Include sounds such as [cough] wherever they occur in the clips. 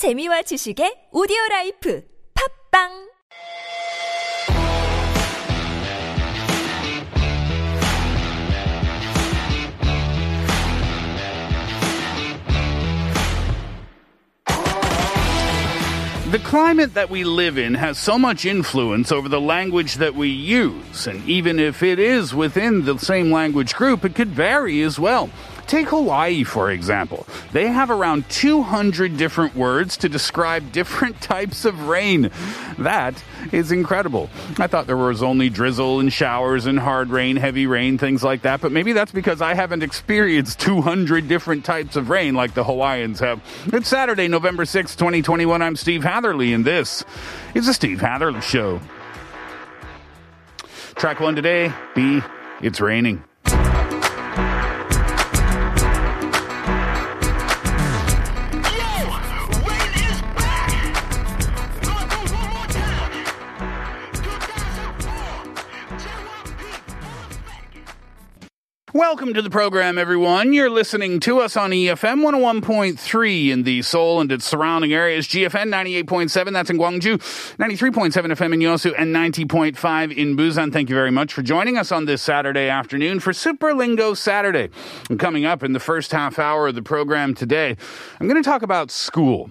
재미와 지식의 오디오 라이프 팝빵 The climate that we live in has so much influence over the language that we use, and even if it is within the same language group, it could vary as well. Take Hawaii, for example. They have around 200 different words to describe different [laughs] types of rain. That is incredible. I thought there was only drizzle and showers and hard rain, heavy rain, things like that, but maybe that's because I haven't experienced 200 different types of rain like the Hawaiians have. It's Saturday, November 6, 2021. I'm Steve Hatherley, and this is the Steve Hatherley Show. Track one today B, It's Raining. Welcome to the program, everyone. You're listening to us on EFM 101.3 in the Seoul and its surrounding areas, GFN 98.7, that's in Gwangju, 93.7 FM in Yosu, and 90.5 in Busan. Thank you very much for joining us on this Saturday afternoon for Superlingo Saturday. And coming up in the first half hour of the program today, I'm going to talk about school.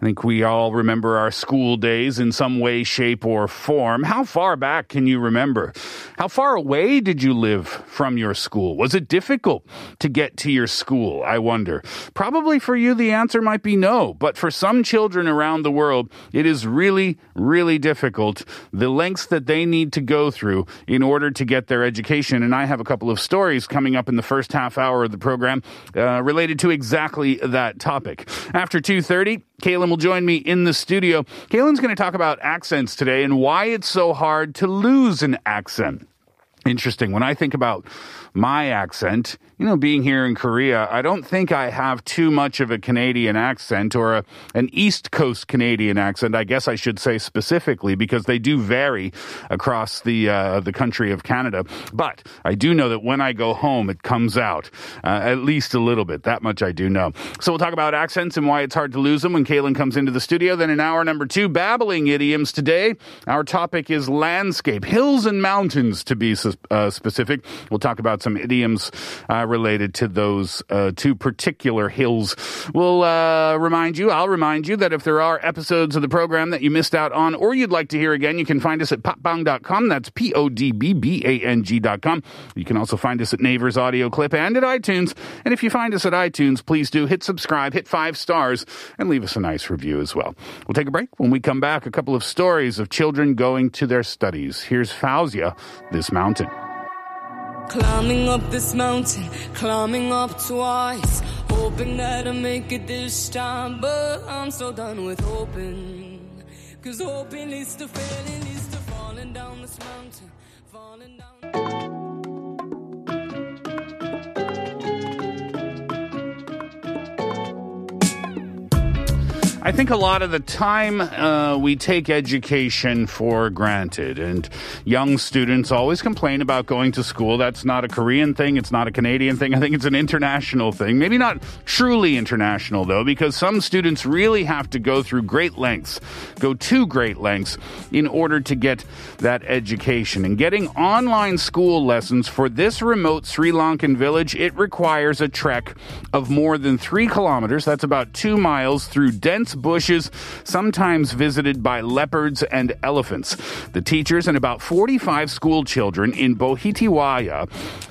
I think we all remember our school days in some way, shape, or form. How far back can you remember? How far away did you live from your school? Was it difficult to get to your school? I wonder. Probably for you, the answer might be no. But for some children around the world, it is really, really difficult. The lengths that they need to go through in order to get their education. And I have a couple of stories coming up in the first half hour of the program uh, related to exactly that topic. After 2.30, Kaylin will join me in the studio. Kaylin's going to talk about accents today and why it's so hard to lose an accent. Interesting. When I think about my accent, you know, being here in Korea, I don't think I have too much of a Canadian accent or a, an East Coast Canadian accent. I guess I should say specifically because they do vary across the uh, the country of Canada. But I do know that when I go home, it comes out uh, at least a little bit. That much I do know. So we'll talk about accents and why it's hard to lose them when Kaylin comes into the studio. Then in hour number two, babbling idioms today. Our topic is landscape, hills and mountains to be uh, specific. We'll talk about some idioms uh, related to those uh, two particular hills. We'll uh, remind you, I'll remind you that if there are episodes of the program that you missed out on or you'd like to hear again, you can find us at podbbang.com. That's P O D B B A N G.com. You can also find us at Naver's Audio Clip and at iTunes. And if you find us at iTunes, please do hit subscribe, hit five stars, and leave us a nice review as well. We'll take a break. When we come back, a couple of stories of children going to their studies. Here's Faouzia, This Mountain. Climbing up this mountain, climbing up twice. Hoping that I make it this time, but I'm so done with hoping. Cause hoping leads to failing, leads to falling down this mountain. Falling down. I think a lot of the time uh, we take education for granted, and young students always complain about going to school. That's not a Korean thing, it's not a Canadian thing. I think it's an international thing. Maybe not truly international, though, because some students really have to go through great lengths, go to great lengths, in order to get that education. And getting online school lessons for this remote Sri Lankan village, it requires a trek of more than three kilometers. That's about two miles through dense bushes, sometimes visited by leopards and elephants. The teachers and about 45 school children in Bohitiwaya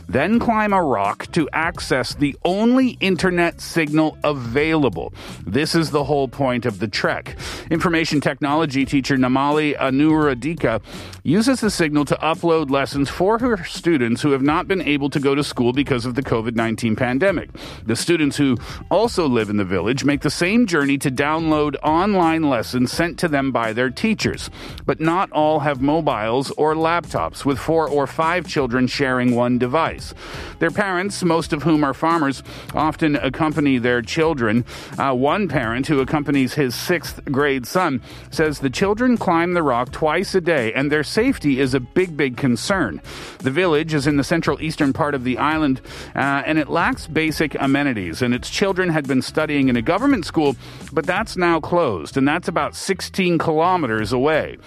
then climb a rock to access the only internet signal available. This is the whole point of the trek. Information technology teacher Namali Anuradika uses the signal to upload lessons for her students who have not been able to go to school because of the COVID 19 pandemic. The students who also live in the village make the same journey to download online lessons sent to them by their teachers. But not all have mobiles or laptops, with four or five children sharing one device. Their parents, most of whom are farmers, often accompany their children. Uh, one parent who accompanies his sixth grade son says the children climb the rock twice a day and their safety is a big, big concern. The village is in the central eastern part of the island uh, and it lacks basic amenities, and its children had been studying in a government school, but that's now closed, and that's about 16 kilometers away.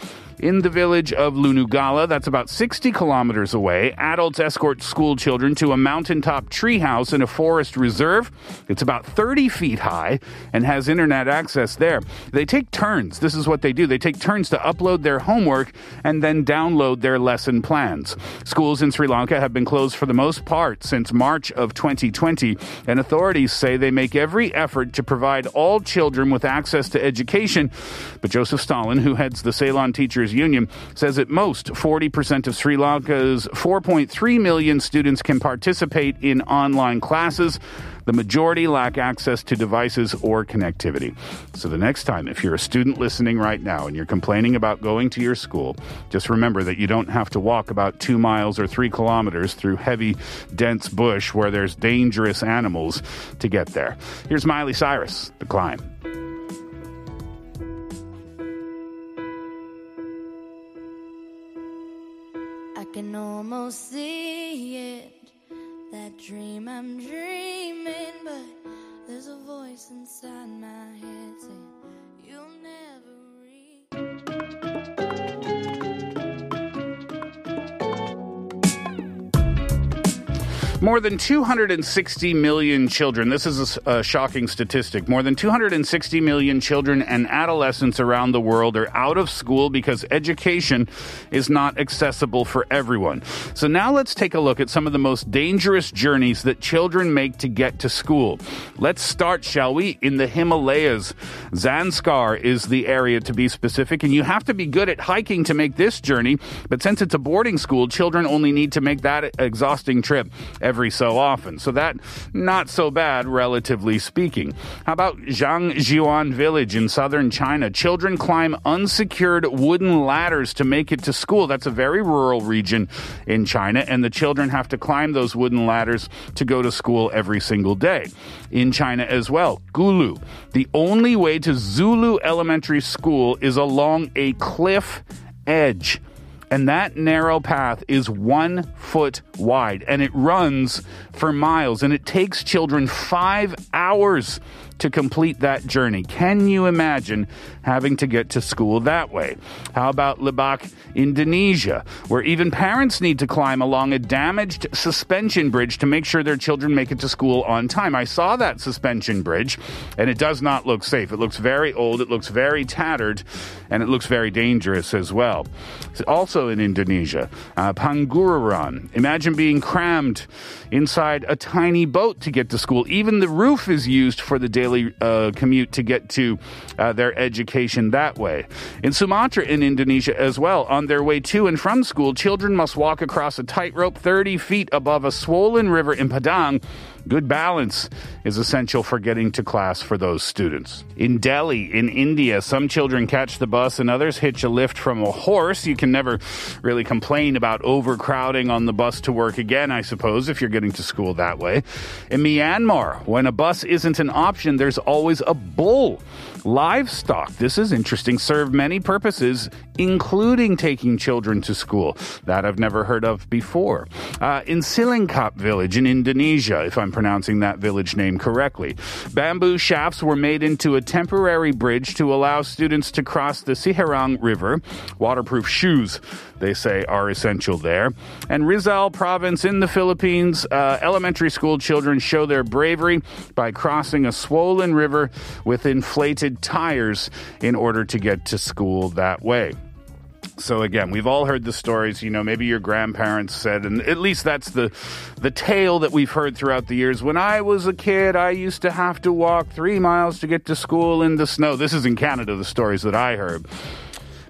In the village of Lunugala, that's about 60 kilometers away, adults escort school children to a mountaintop treehouse in a forest reserve. It's about 30 feet high and has internet access there. They take turns. This is what they do. They take turns to upload their homework and then download their lesson plans. Schools in Sri Lanka have been closed for the most part since March of 2020, and authorities say they make every effort to provide all children with access to education. But Joseph Stalin, who heads the Ceylon Teachers Union, says at most 40% of Sri Lanka's 4.3 million students can participate in online classes. The majority lack access to devices or connectivity. So the next time, if you're a student listening right now and you're complaining about going to your school, just remember that you don't have to walk about two miles or three kilometers through heavy, dense bush where there's dangerous animals to get there. Here's Miley Cyrus, The Climb. Almost see it. That dream I'm dreaming, but there's a voice inside my head More than 260 million children, this is a, a shocking statistic. More than 260 million children and adolescents around the world are out of school because education is not accessible for everyone. So now let's take a look at some of the most dangerous journeys that children make to get to school. Let's start, shall we, in the Himalayas. Zanskar is the area to be specific, and you have to be good at hiking to make this journey. But since it's a boarding school, children only need to make that exhausting trip every so often. So that not so bad, relatively speaking. How about Zhangjiuan village in southern China? Children climb unsecured wooden ladders to make it to school. That's a very rural region in China, and the children have to climb those wooden ladders to go to school every single day. In China as well, Gulu. The only way to Gulu Elementary School is along a cliff edge. And that narrow path is one foot wide and it runs for miles and it takes children five hours to complete that journey. Can you imagine having to get to school that way? How about Lebak, Indonesia, where even parents need to climb along a damaged suspension bridge to make sure their children make it to school on time? I saw that suspension bridge and it does not look safe. It looks very old, it looks very tattered, and it looks very dangerous as well. Also in Indonesia, uh, Pangururan. Imagine being crammed inside a tiny boat to get to school. Even the roof is used for the daily uh, commute to get to uh, their education that way. In Sumatra, in Indonesia as well, on their way to and from school, children must walk across a tightrope 30 feet above a swollen river in Padang Good balance is essential for getting to class for those students. In Delhi, in India, some children catch the bus and others hitch a lift from a horse. You can never really complain about overcrowding on the bus to work again, I suppose, if you're getting to school that way. In Myanmar, when a bus isn't an option, there's always a bull. Livestock, this is interesting, serve many purposes, including taking children to school. That I've never heard of before. Uh, in Silingkap village in Indonesia, if I'm pronouncing that village name correctly, bamboo shafts were made into a temporary bridge to allow students to cross the Siherang River. Waterproof shoes, they say, are essential there. And Rizal province in the Philippines, uh, elementary school children show their bravery by crossing a swollen river with inflated tires in order to get to school that way. So again, we've all heard the stories. You know, maybe your grandparents said, and at least that's the the tale that we've heard throughout the years. When I was a kid, I used to have to walk three miles to get to school in the snow. This is in Canada. The stories that I heard,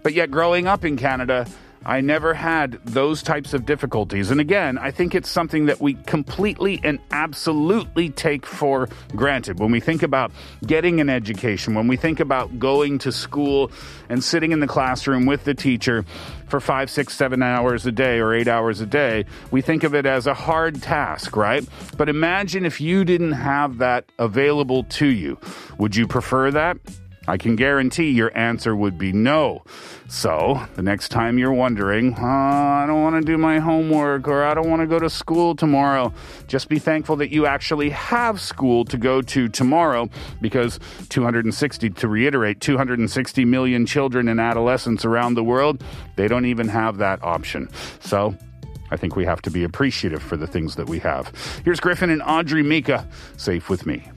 but yet growing up in Canada. I never had those types of difficulties. And again, I think it's something that we completely and absolutely take for granted. When we think about getting an education, when we think about going to school and sitting in the classroom with the teacher for five, six, seven hours a day or eight hours a day, we think of it as a hard task, right? But imagine if you didn't have that available to you. Would you prefer that? I can guarantee your answer would be no. So, the next time you're wondering, oh, I don't want to do my homework or I don't want to go to school tomorrow, just be thankful that you actually have school to go to tomorrow because 260, to reiterate, 260 million children and adolescents around the world, they don't even have that option. So, I think we have to be appreciative for the things that we have. Here's Gryffin and Audrey Mika, safe with me.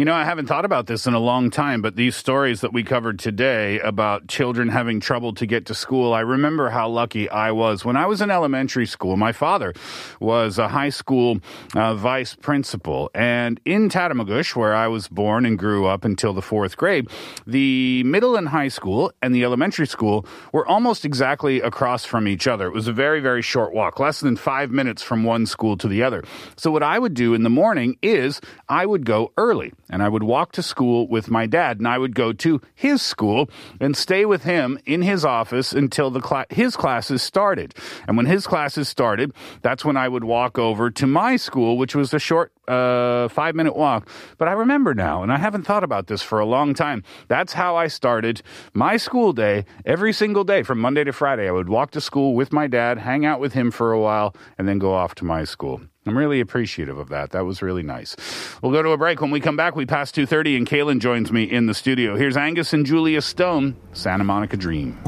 You know, I haven't thought about this in a long time, but these stories that we covered today about children having trouble to get to school, I remember how lucky I was. When I was in elementary school, my father was a high school uh, vice principal. And in Tatamagouche, where I was born and grew up until the fourth grade, the middle and high school and the elementary school were almost exactly across from each other. It was a very, very short walk, less than five minutes from one school to the other. So what I would do in the morning is I would go early and I would walk to school with my dad, and I would go to his school and stay with him in his office until the cla- his classes started. And when his classes started, that's when I would walk over to my school, which was a short uh, five minute walk. But I remember now, and I haven't thought about this for a long time. That's how I started my school day every single day from Monday to Friday. I would walk to school with my dad, hang out with him for a while, and then go off to my school. I'm really appreciative of that. That was really nice. We'll go to a break. When we come back, we pass 2.30 and Kaylin joins me in the studio. Here's Angus and Julia Stone, Santa Monica Dream.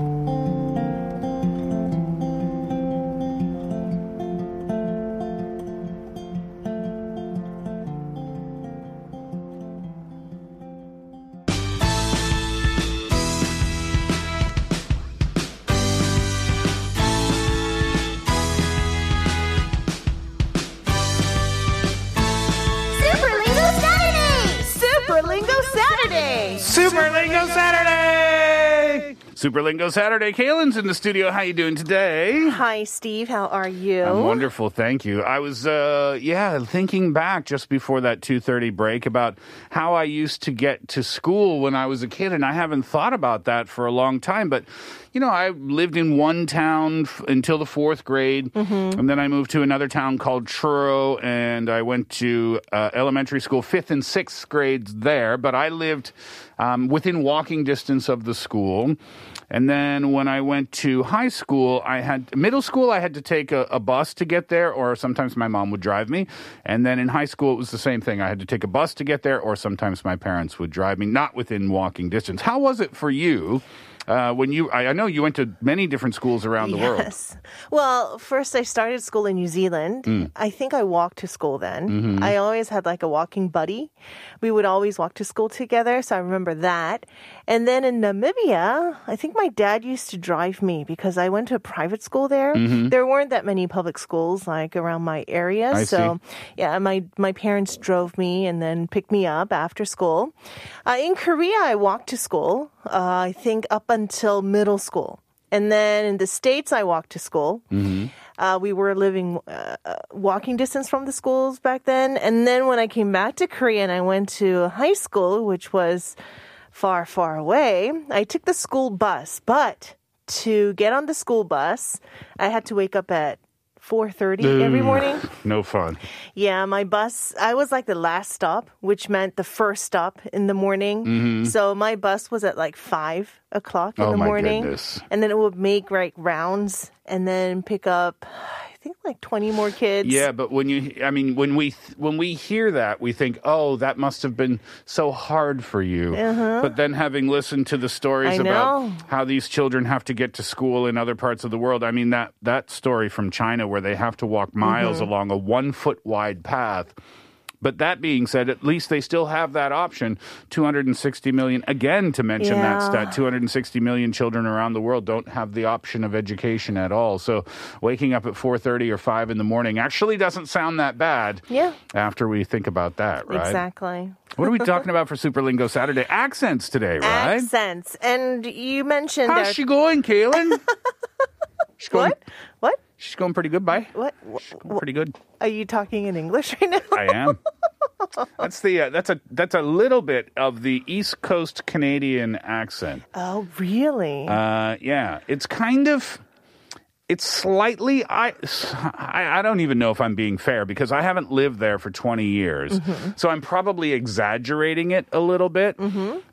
Superlingo Saturday. Kaylin's in the studio. How you doing today? Hi, Steve. How are you? I'm wonderful, thank you. I was, uh, yeah, thinking back just before that 2:30 break about how I used to get to school when I was a kid, and I haven't thought about that for a long time. But you know, I lived in one town f- until the fourth grade, and then I moved to another town called Truro, and I went to uh, elementary school, fifth and sixth grades there. But I lived um, within walking distance of the school. And then when I went to high school, I had middle school. I had to take a, a bus to get there, or sometimes my mom would drive me. And then in high school, it was the same thing. I had to take a bus to get there, or sometimes my parents would drive me, not within walking distance. How was it for you? Uh, when you, I, I know you went to many different schools around the world. Yes. Well, first I started school in New Zealand. Mm. I think I walked to school then. Mm-hmm. I always had like a walking buddy. We would always walk to school together, so I remember that. And then in Namibia, I think my dad used to drive me because I went to a private school there. There weren't that many public schools like around my area, Mm-hmm. I so yeah, my my parents drove me and then picked me up after school. Uh, in Korea, I walked to school. Uh, I think up until middle school. And then in the States, I walked to school. Uh, we were living uh, uh, walking distance from the schools back then. And then when I came back to Korea and I went to high school, which was far, far away, I took the school bus. But to get on the school bus, I had to wake up at 4.30 every morning. [laughs] No fun. Yeah, my bus, I was like the last stop, which meant the first stop in the morning. So my bus was at like five o'clock in Mm-hmm. Oh, the morning. goodness. And then it would make like rounds and then pick up, think like 20 more kids. Yeah, but when you, I mean, when we when we hear that, we think, oh, that must have been so hard for you. But then, having listened to the stories Uh-huh. About how these children have to get to school in other parts of the world, I mean that that story from China where they have to walk miles Mm-hmm. along a one foot wide path. But that being said, at least they still have that option. 260 million, again, to mention that stat, 260 million children around the world don't have the option of education at all. So waking up at 4.30 or 5 in the morning actually doesn't sound that bad Yeah. after we think about that, right? Exactly. What are we [laughs] talking about for Superlingo Saturday? Accents today, right? Accents. And you mentioned How's that. she going, Kaylin? [laughs] She's going, what? What? She's going pretty good, bye. What? Going pretty good. Are you talking in English right now? I am. That's the uh, that's a that's a little bit of the East Coast Canadian accent. Oh, really? Uh, yeah, it's kind of it's slightly I, I I don't even know if I'm being fair because I haven't lived there for 20 years. So I'm probably exaggerating it a little bit.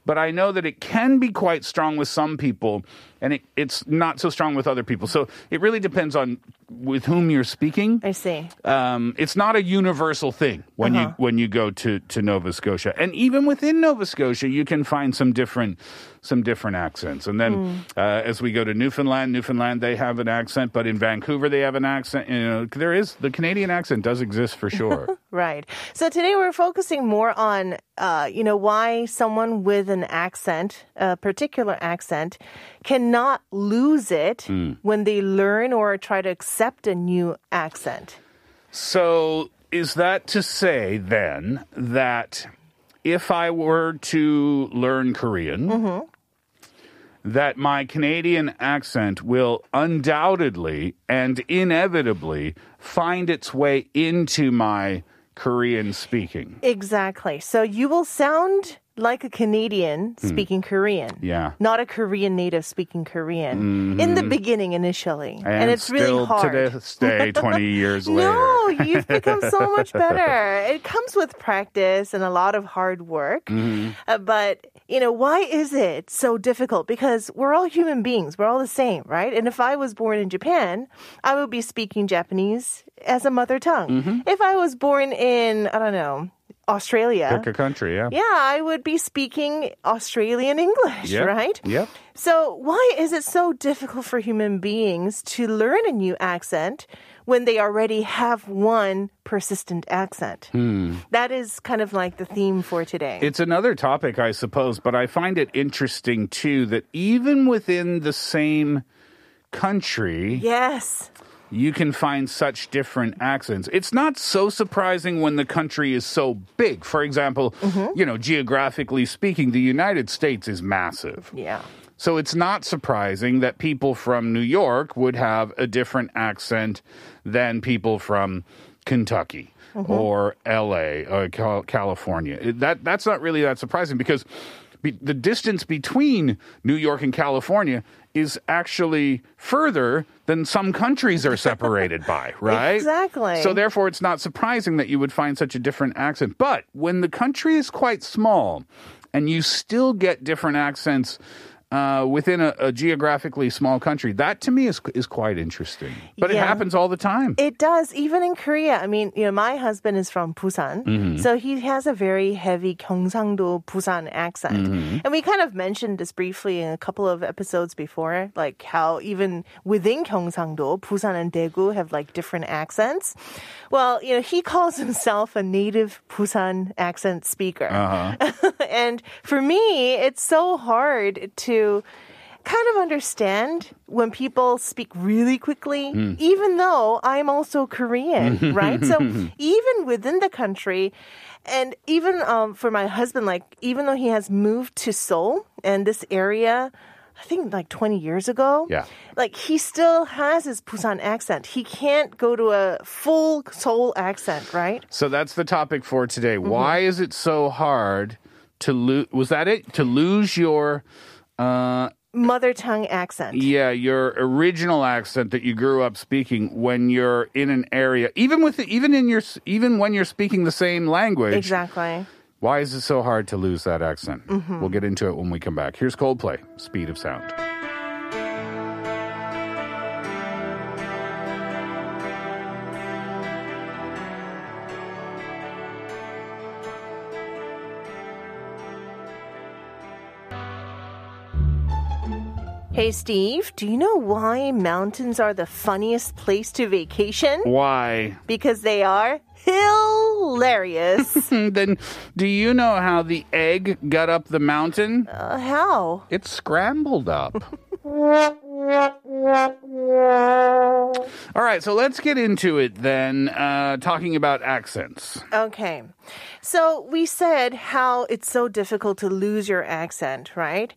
But I know that it can be quite strong with some people and it, it's not so strong with other people. So it really depends on with whom you're speaking. I see. Um, it's not a universal thing when you when you go to, to Nova Scotia, and even within Nova Scotia, you can find some different some different accents. And then uh, as we go to Newfoundland, Newfoundland they have an accent, but in Vancouver they have an accent. You know, there is the Canadian accent does exist for sure. [laughs] Right. So today we're focusing more on, uh, you know, why someone with an accent, a particular accent, cannot lose it when they learn or try to accept a new accent. So is that to say then that if I were to learn Korean, that my Canadian accent will undoubtedly and inevitably find its way into my Korean speaking? Exactly. So you will sound like a Canadian speaking Korean. Yeah. Not a Korean native speaking Korean in the beginning initially. And, it's still really hard. to this day, [laughs] 20 years later. No, you've become so much [laughs] better. It comes with practice and a lot of hard work. Mm-hmm. Uh, but, you know, why is it so difficult? Because we're all human beings. We're all the same, right? And if I was born in Japan, I would be speaking Japanese as a mother tongue. Mm-hmm. If I was born in, I don't know, Australia. Pick a country, yeah. Yeah, I would be speaking Australian English, Yep. right? Yep. So, why is it so difficult for human beings to learn a new accent when they already have one persistent accent? Hmm. That is kind of like the theme for today. It's another topic, I suppose, but I find it interesting too that even within the same country, yes. you can find such different accents. It's not so surprising when the country is so big. For example, mm-hmm. you know, geographically speaking, the United States is massive. Yeah. So it's not surprising that people from New York would have a different accent than people from Kentucky mm-hmm. or LA or uh, California. That that's not really that surprising because be, the distance between New York and California is actually further than some countries are separated by, [laughs] right? Exactly. So therefore it's not surprising that you would find such a different accent. But when the country is quite small and you still get different accents uh, within a, a geographically small country, that to me is is quite interesting. But it happens all the time. It does, even in Korea. I mean, you know, my husband is from Busan, Mm-hmm. so he has a very heavy Gyeongsangdo Busan accent. Mm-hmm. And we kind of mentioned this briefly in a couple of episodes before, like how even within Gyeongsangdo, Busan and Daegu have like different accents. Well, you know, he [laughs] calls himself a native Busan accent speaker. Uh-huh. [laughs] and for me, it's so hard to kind of understand when people speak really quickly, even though I'm also Korean, [laughs] right? So even within the country, and even um, for my husband, like even though he has moved to Seoul and this area, I think like 20 years ago. Yeah. Like he still has his Busan accent. He can't go to a full Seoul accent, right? So that's the topic for today. Why is it so hard to lose? Was that it? To lose your, uh, Mother tongue accent. yeah, your original accent that you grew up speaking when you're in an area, even with even in your even when you're speaking the same language. Exactly. Why is it so hard to lose that accent? We'll get into it when we come back. Here's Coldplay, Speed of Sound. Hey Steve, do you know why mountains are the funniest place to vacation? Why? Because they are hilarious. [laughs] then do you know how the egg got up the mountain? uh, how? It scrambled up. [laughs] All right, so let's get into it then, uh, talking about accents. Okay. So we said how it's so difficult to lose your accent, right?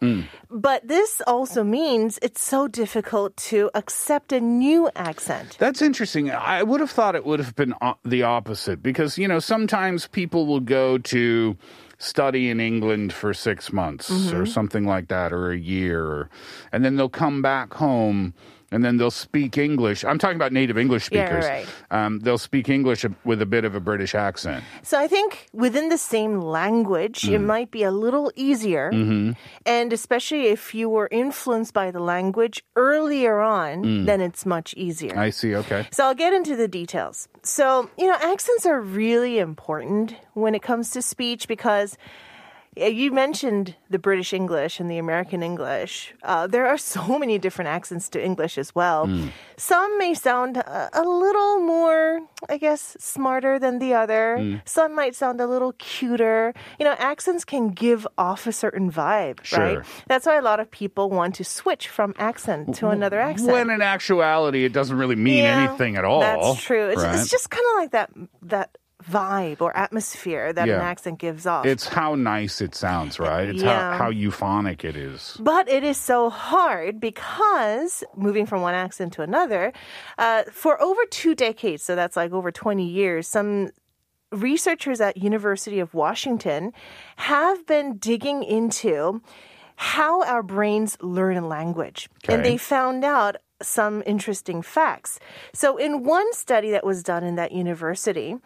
But this also means it's so difficult to accept a new accent. That's interesting. I would have thought it would have been the opposite because, you know, sometimes people will go to study in England for six months or mm-hmm. something like that, or a year, and then they'll come back home and then they'll speak English. I'm talking about native English Yeah, speakers. right. Um, they'll speak English with a bit of a British accent. So I think within the same language, it Mm. might be a little easier. Mm-hmm. And especially if you were influenced by the language earlier on, then it's much easier. Mm. I see. Okay. So I'll get into the details. So, you know, accents are really important when it comes to speech because you mentioned the British English and the American English. Uh, there are [laughs] so many different accents to English as well. Hmm. Some may sound a, a little more, I guess, smarter than the other. Hmm. Some might sound a little cuter. You know, accents can give off a certain vibe, Sure. right? That's why a lot of people want to switch from accent to another accent. When in actuality, it doesn't really mean Yeah, anything at all. That's true. It's, right? it's just kind of like that that vibe or atmosphere that Yeah. an accent gives off. It's how nice it sounds, right? It's Yeah. how, how euphonic it is. but it is so hard because moving from one accent to another, uh, for over two decades, so that's like over 20 years, some researchers at University of Washington have been digging into how our brains learn a language. And they found out some interesting facts. So, in one study that was done in that university,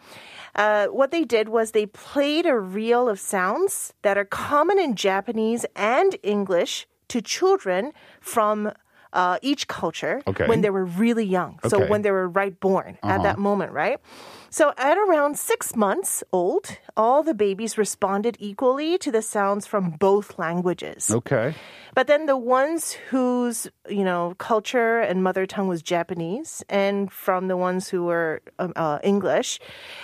uh, what they did was they played a reel of sounds that are common in Japanese and English to children from uh, each culture Okay. when they were really young. So, Okay. Uh-huh. when they were right born at that moment, right? So, at around six months old, all the babies responded equally to the sounds from both languages. Okay. But then the ones whose, you know, culture and mother tongue was Japanese and from the ones who were um, uh, English,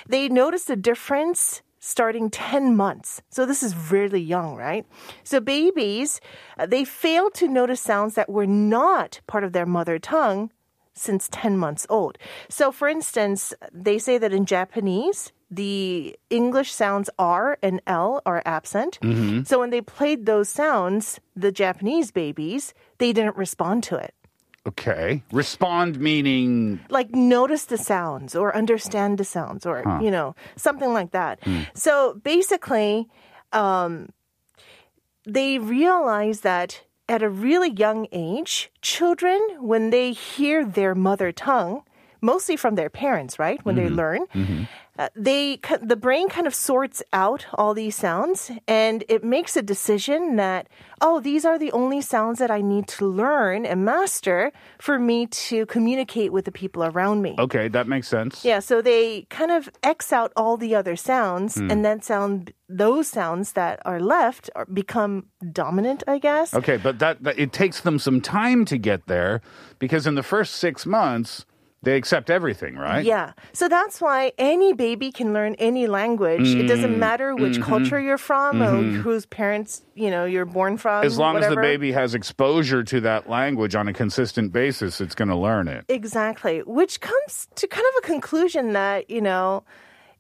they noticed a difference starting 10 months. So this is really young, right? So babies, uh, they fail to notice sounds that were not part of their mother tongue since 10 months old. So for instance, they say that in Japanese, the English sounds R and L are absent. So when they played those sounds, the Japanese babies, they didn't respond to it. Okay. Respond meaning Like notice the sounds or understand the sounds or, you know, something like that. Hmm. So basically, um, they realize that at a really young age, children, when they hear their mother tongue, mostly from their parents, right? When they mm-hmm. learn, mm-hmm. Uh, they the brain kind of sorts out all these sounds and it makes a decision that oh these are the only sounds that I need to learn and master for me to communicate with the people around me. okay, that makes sense. Yeah, so they kind of X out all the other sounds and then sound those sounds that are left are become dominant, I guess. Okay, but that, that it takes them some time to get there because in the first six months they accept everything, right? Yeah. So that's why any baby can learn any language. It doesn't mm. matter which mm-hmm. culture you're from or mm-hmm. whose parents, you know, you're born from. As long as the baby has exposure to that language on a consistent basis, it's going to learn it. Exactly. Which comes to kind of a conclusion that, you know,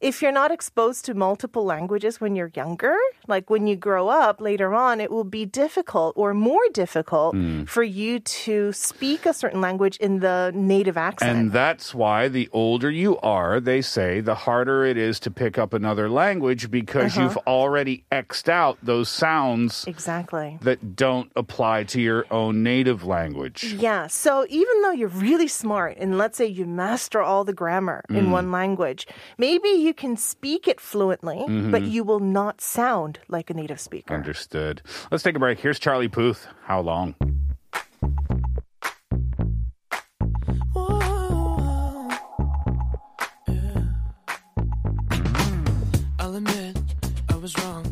if you're not exposed to multiple languages when you're younger, like when you grow up later on, it will be difficult or more difficult Hmm. for you to speak a certain language in the native accent. And that's why the older you are, they say, the harder it is to pick up another language because Uh-huh. you've already X'd out those sounds exactly. that don't apply to your own native language. Yeah. So even though you're really smart and let's say you master all the grammar in Mm. one language, maybe you can speak it fluently, Mm-hmm. but you will not sound like a native speaker. Understood. Let's take a break. Here's Charlie Puth. How long? I'll admit I was wrong.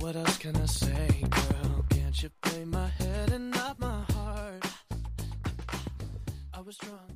What else can I say, girl? Can't you play my head and not my heart? I was drunk.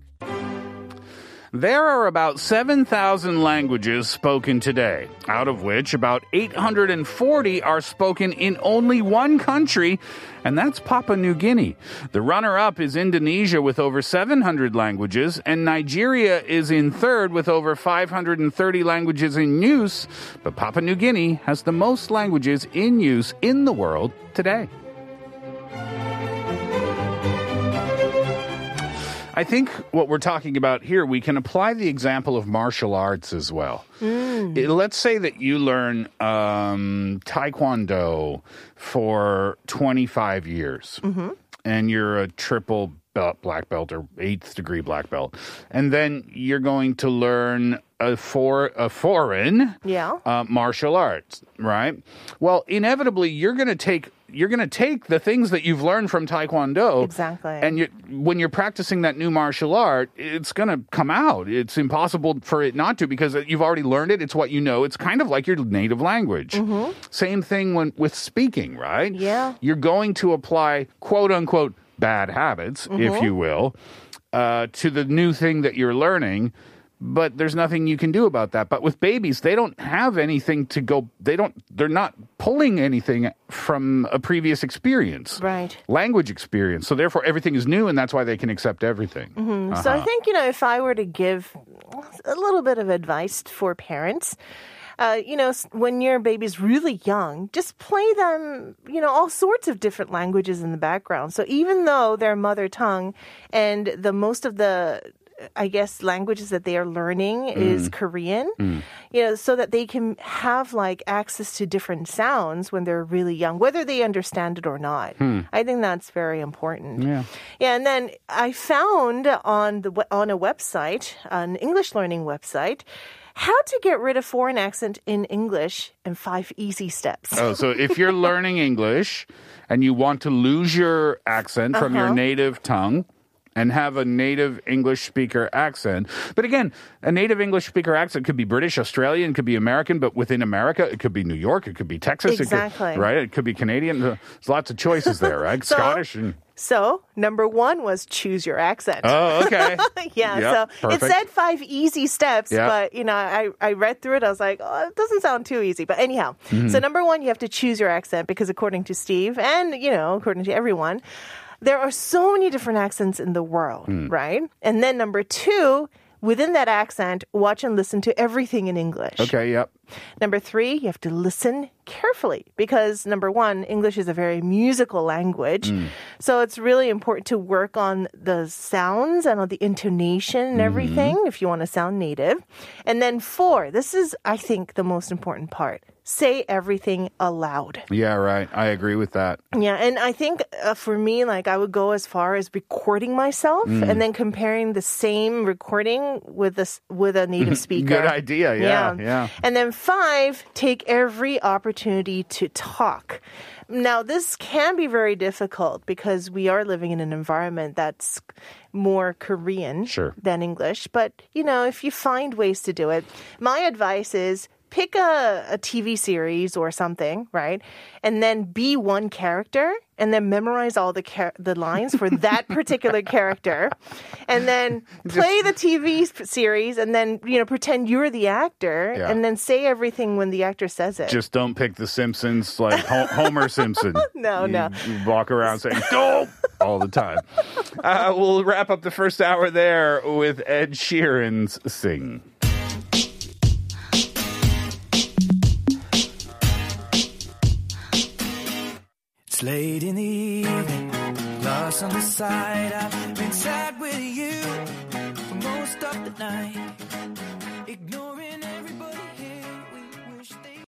There are about 7,000 languages spoken today, out of which about 840 are spoken in only one country, and that's Papua New Guinea. The runner up is Indonesia with over 700 languages, and Nigeria is in third with over 530 languages in use, but Papua New Guinea has the most languages in use in the world today. I think what we're talking about here, we can apply the example of martial arts as well. Eh, Let's say that you learn um, Taekwondo for 25 years and you're a triple belt, black belt or eighth degree black belt, and then you're going to learn a for a foreign Yeah. uh, martial arts, right? Well, inevitably, you're going to take you're going to take the things that you've learned from Taekwondo, Exactly. and you, when you're practicing that new martial art, it's going to come out. It's impossible for it not to because you've already learned it. It's what you know. It's kind of like your native language. Same thing when with speaking, right? Mm-hmm. Yeah. you're going to apply quote unquote bad habits, if Mm-hmm. you will, uh, to the new thing that you're learning. But there's nothing you can do about that. But with babies, they don't have anything to go. They don't. They're not pulling anything from a previous experience, Right. Language experience. So therefore, everything is new, and that's why they can accept everything. Mm-hmm. So I think, you know, if I were to give a little bit of advice for parents, uh, you know, when your baby's really young, just play them, you know, all sorts of different languages in the background. So even though their mother tongue and the most of the I guess languages that they are learning mm. is Korean, mm. you know, so that they can have like access to different sounds when they're really young, whether they understand it or not. Hmm. I think that's very important. Yeah. Yeah, and then I found on the on a website, an English learning website, how to get rid of foreign accent in English in five easy steps. Oh, so if you're [laughs] learning English and you want to lose your accent from your Uh-huh. native tongue and have a native English speaker accent. But again, a native English speaker accent could be British, Australian, could be American, but within America, it could be New York, it could be Texas, it could- Exactly. right? It could be Canadian. There's lots of choices there, right? [laughs] So- Scottish and So number one was choose your accent. Oh, okay. [laughs] yeah, Yep, so it said five easy steps, Yeah. but you know, I, I read through it. I was like, oh, it doesn't sound too easy. But anyhow, Mm-hmm. so number one, you have to choose your accent because according to Steve and you know, according to everyone, there are so many different accents in the world, Hmm. right? And then number two, within that accent, watch and listen to everything in English. Okay, yep. Number three, you have to listen carefully because number one, English is a very musical language. So it's really important to work on the sounds and on the intonation and everything if you want to sound native. And then four, this is, I think, the most important part. Say everything aloud. Yeah, right. I agree with that. Yeah, and I think uh, for me, like I would go as far as recording myself and then comparing the same recording with this with a native [laughs] speaker. Good idea. Yeah, yeah. And then five, take every opportunity to talk. Now, this can be very difficult because we are living in an environment that's more Korean Sure. than English. But, you know, if you find ways to do it, my advice is pick a, a TV series or something, right? And then be one character and then memorize all the char- the lines for that [laughs] particular character. And then [laughs] play the TV series and then, you know, pretend you're the actor Yeah. and then say everything when the actor says it. Just don't pick the Simpsons like Ho- [laughs] Homer Simpson. No, You- no. You walk around saying "Go" all the time. Uh, we'll wrap up the first hour there with Ed Sheeran's "Sing." It's late in the evening, lost on the side. I've been sad with you for most of the night.